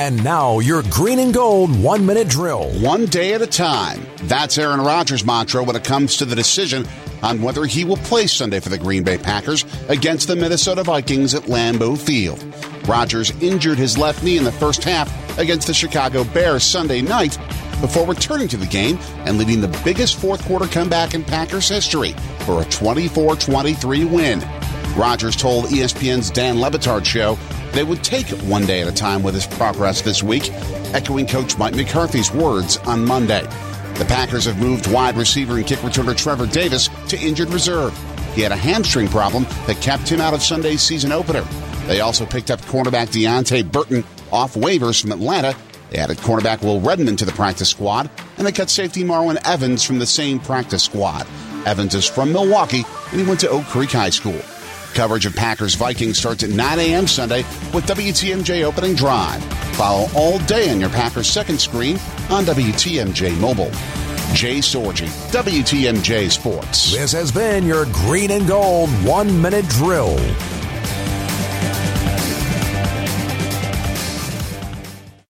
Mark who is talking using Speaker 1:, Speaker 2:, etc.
Speaker 1: And now your green and gold one minute drill.
Speaker 2: One day at a time. That's Aaron Rodgers' mantra when it comes to the decision on whether he will play Sunday for the Green Bay Packers against the Minnesota Vikings at Lambeau Field. Rodgers injured his left knee in the first half against the Chicago Bears Sunday night before returning to the game and leading the biggest fourth quarter comeback in Packers history for a 24 23 win. Rodgers told ESPN's Dan Le Batard show they would take it one day at a time with his progress this week, echoing coach Mike McCarthy's words on Monday. The Packers have moved wide receiver and kick returner Trevor Davis to injured reserve. He had a hamstring problem that kept him out of Sunday's season opener. They also picked up cornerback Deontay Burton off waivers from Atlanta. They added cornerback Will Redmond to the practice squad, and they cut safety Marwin Evans from the same practice squad. Evans is from Milwaukee, and he went to Oak Creek High School. Coverage of Packers Vikings starts at 9 a.m. Sunday with WTMJ opening drive. Follow all day on your Packers second screen on WTMJ Mobile. Jay Sorgi, WTMJ Sports.
Speaker 1: This has been your green and gold one minute drill.